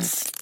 Thank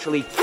literally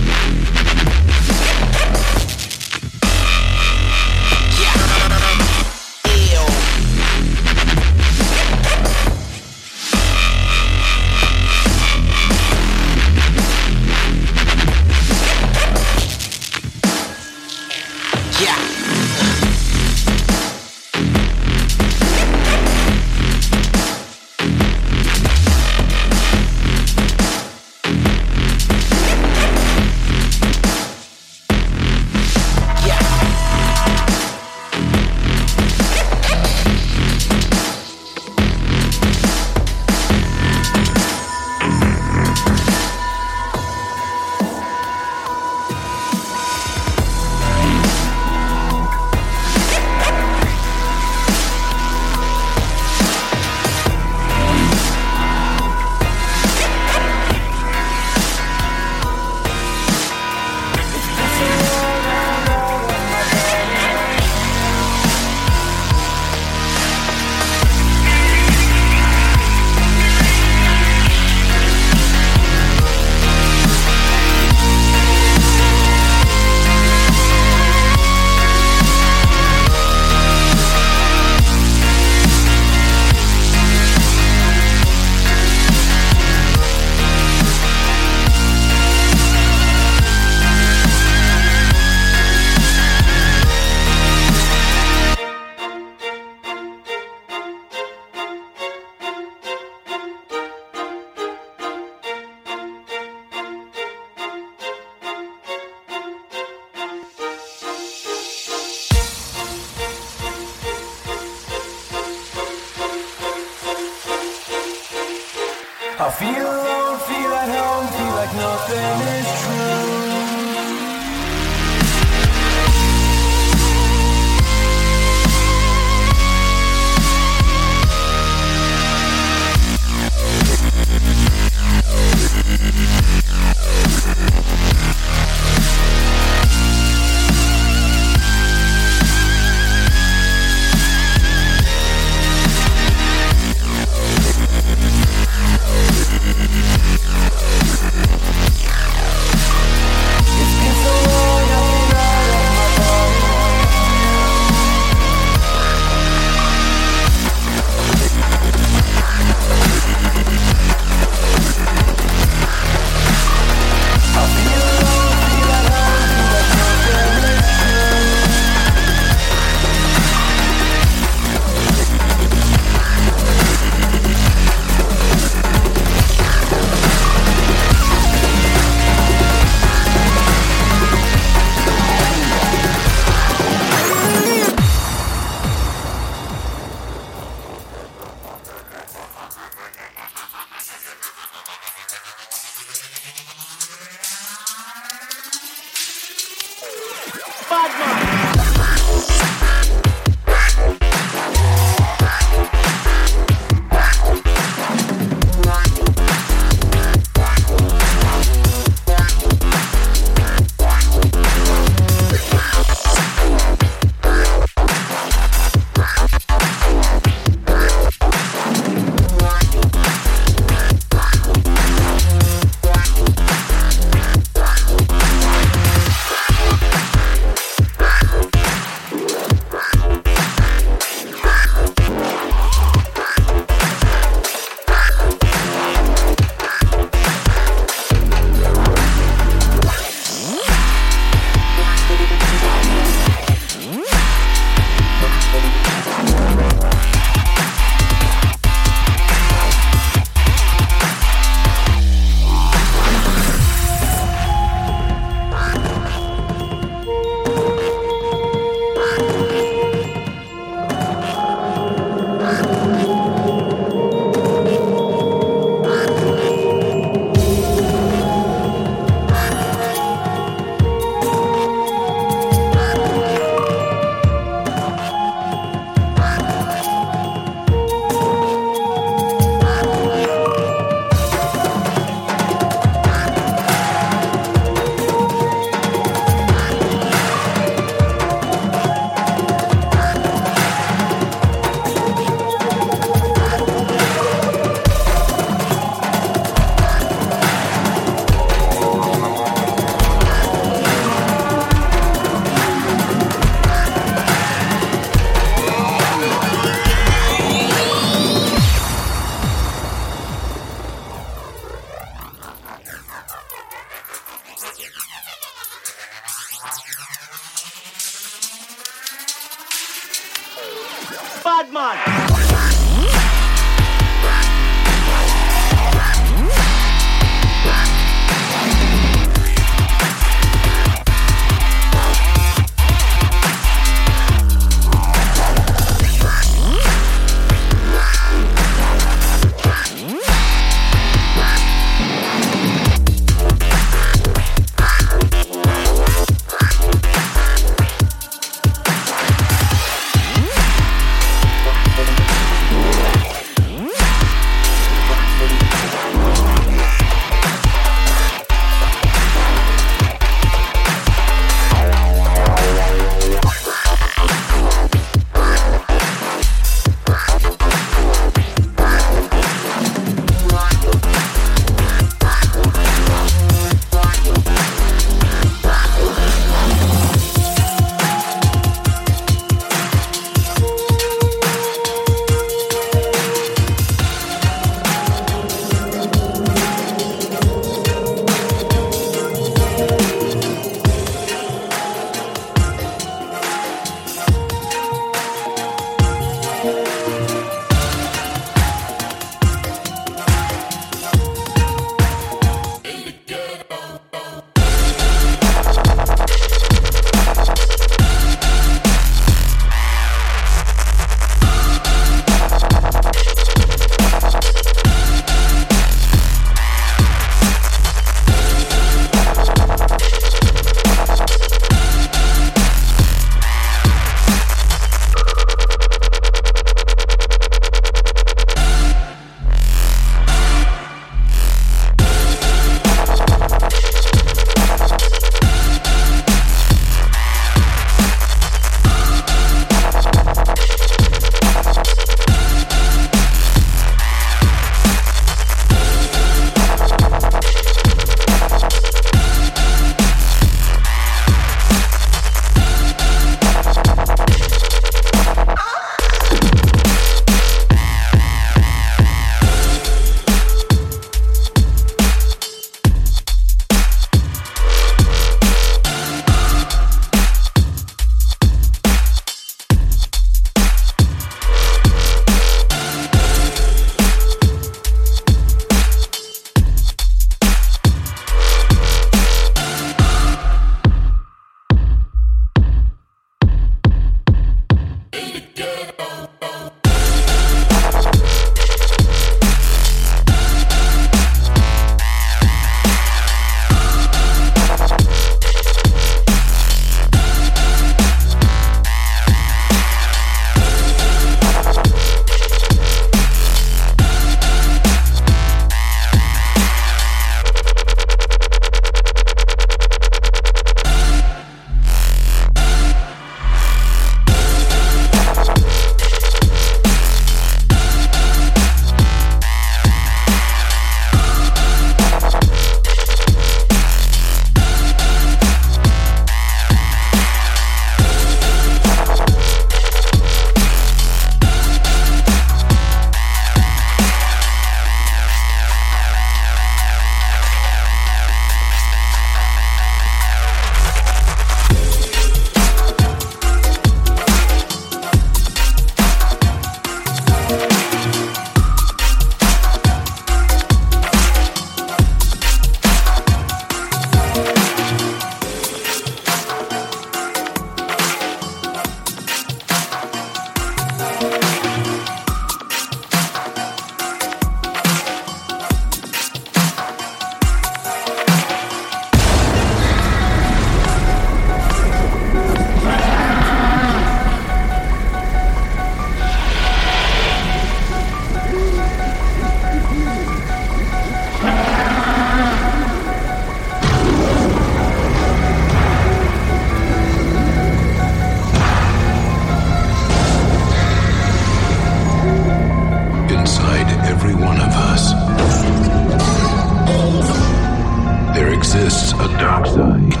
the dark side.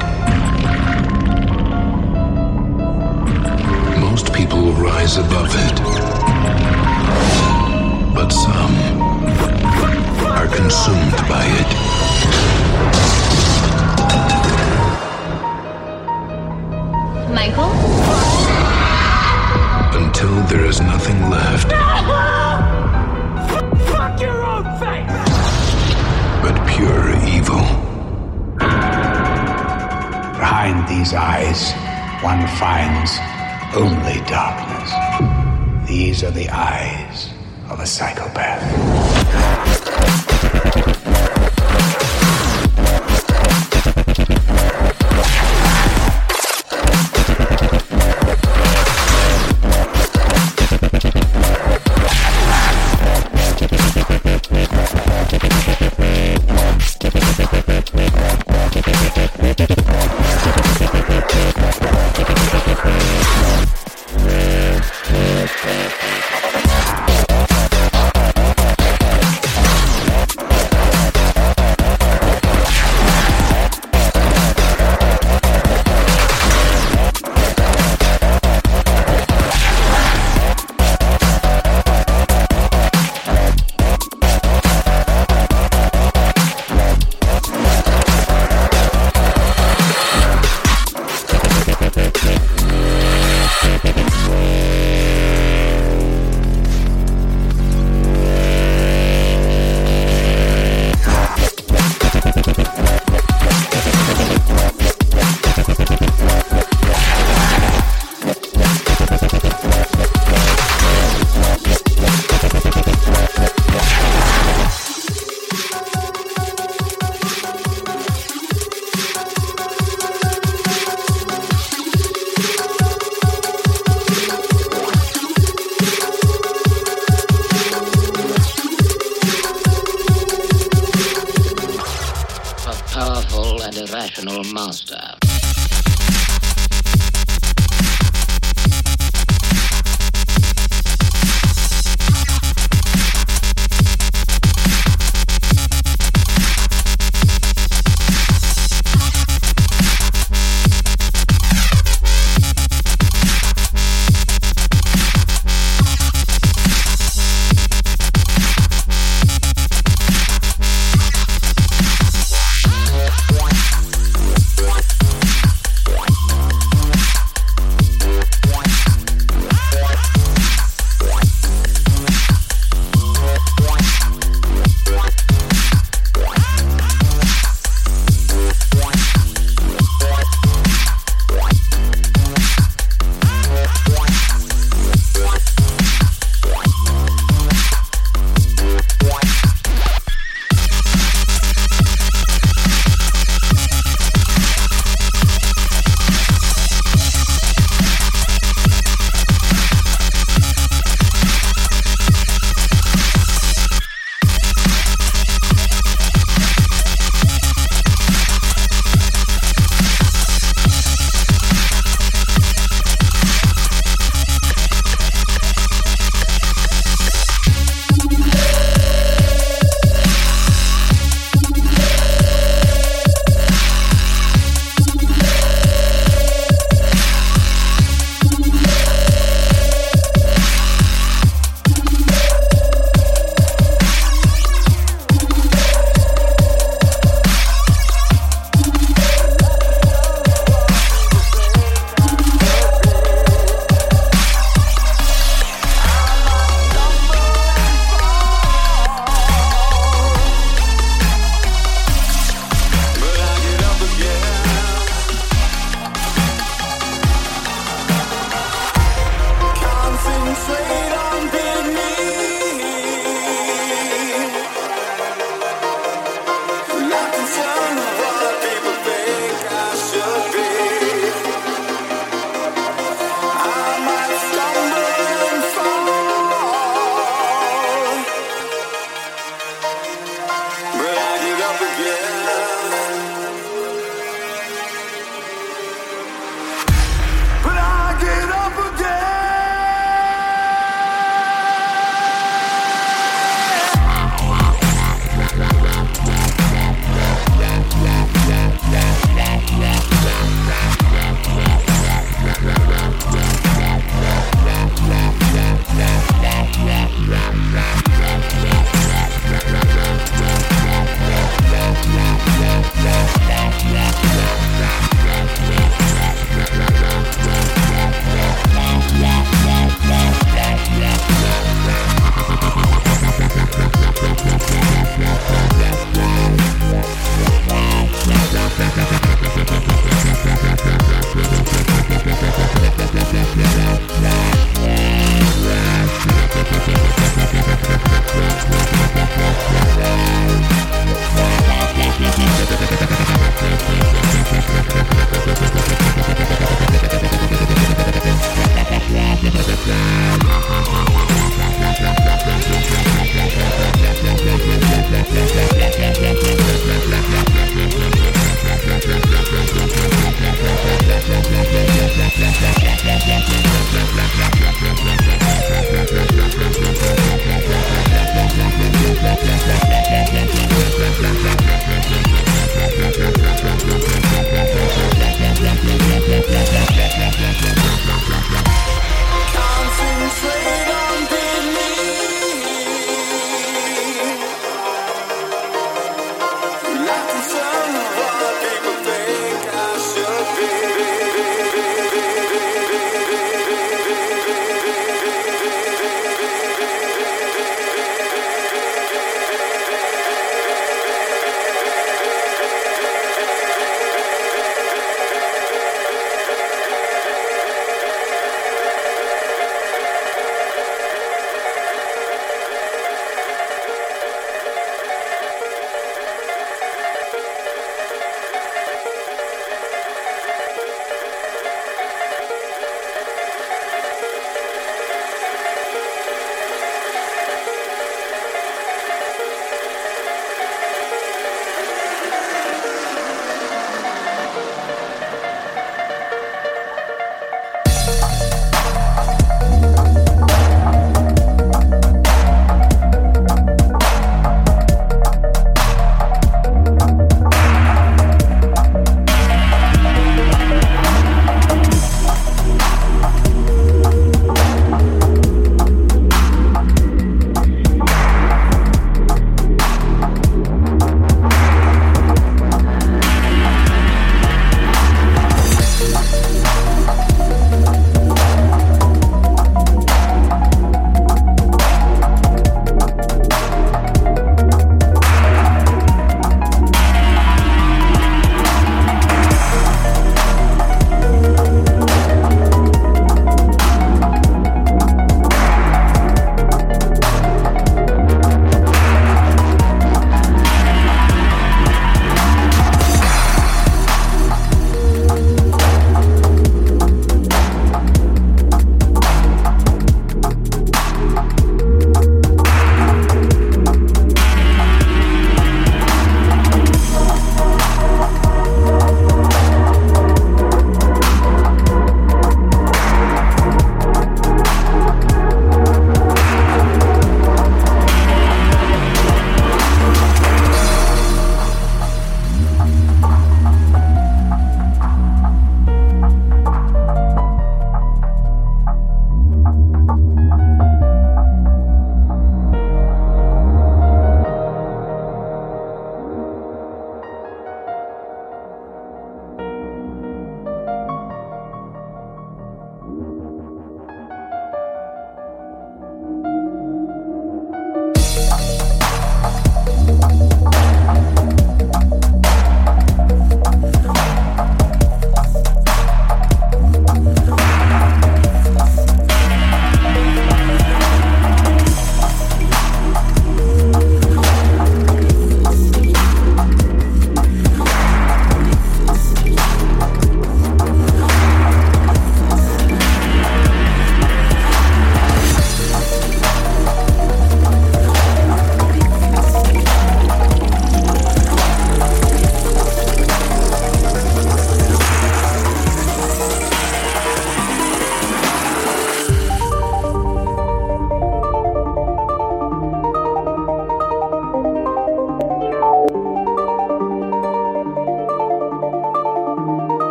Most people rise above it, but some are consumed by it. Michael? Until there is nothing left. No! Behind these eyes, one finds only darkness. These are the eyes of a psychopath.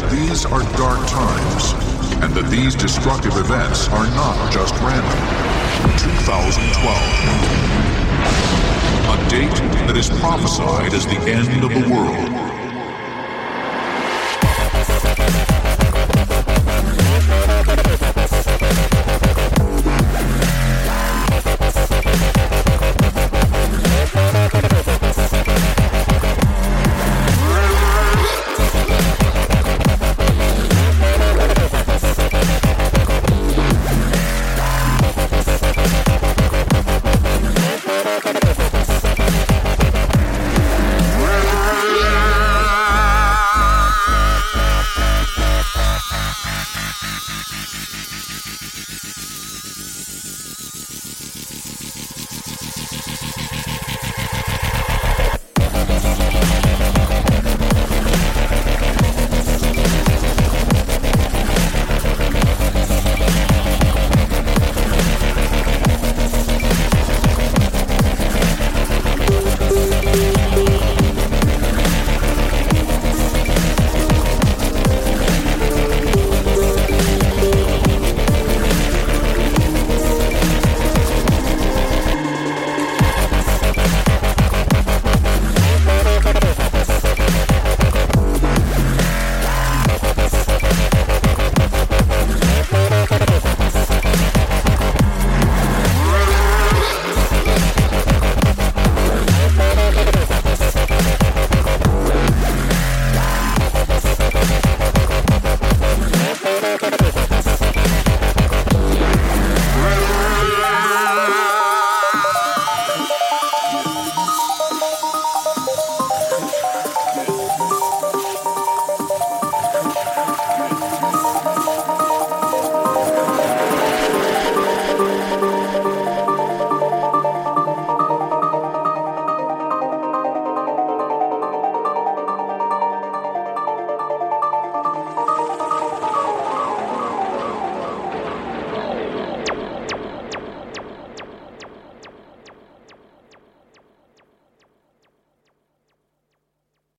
That these are dark times, and that these destructive events are not just random. 2012. A date that is prophesied as the end of the world.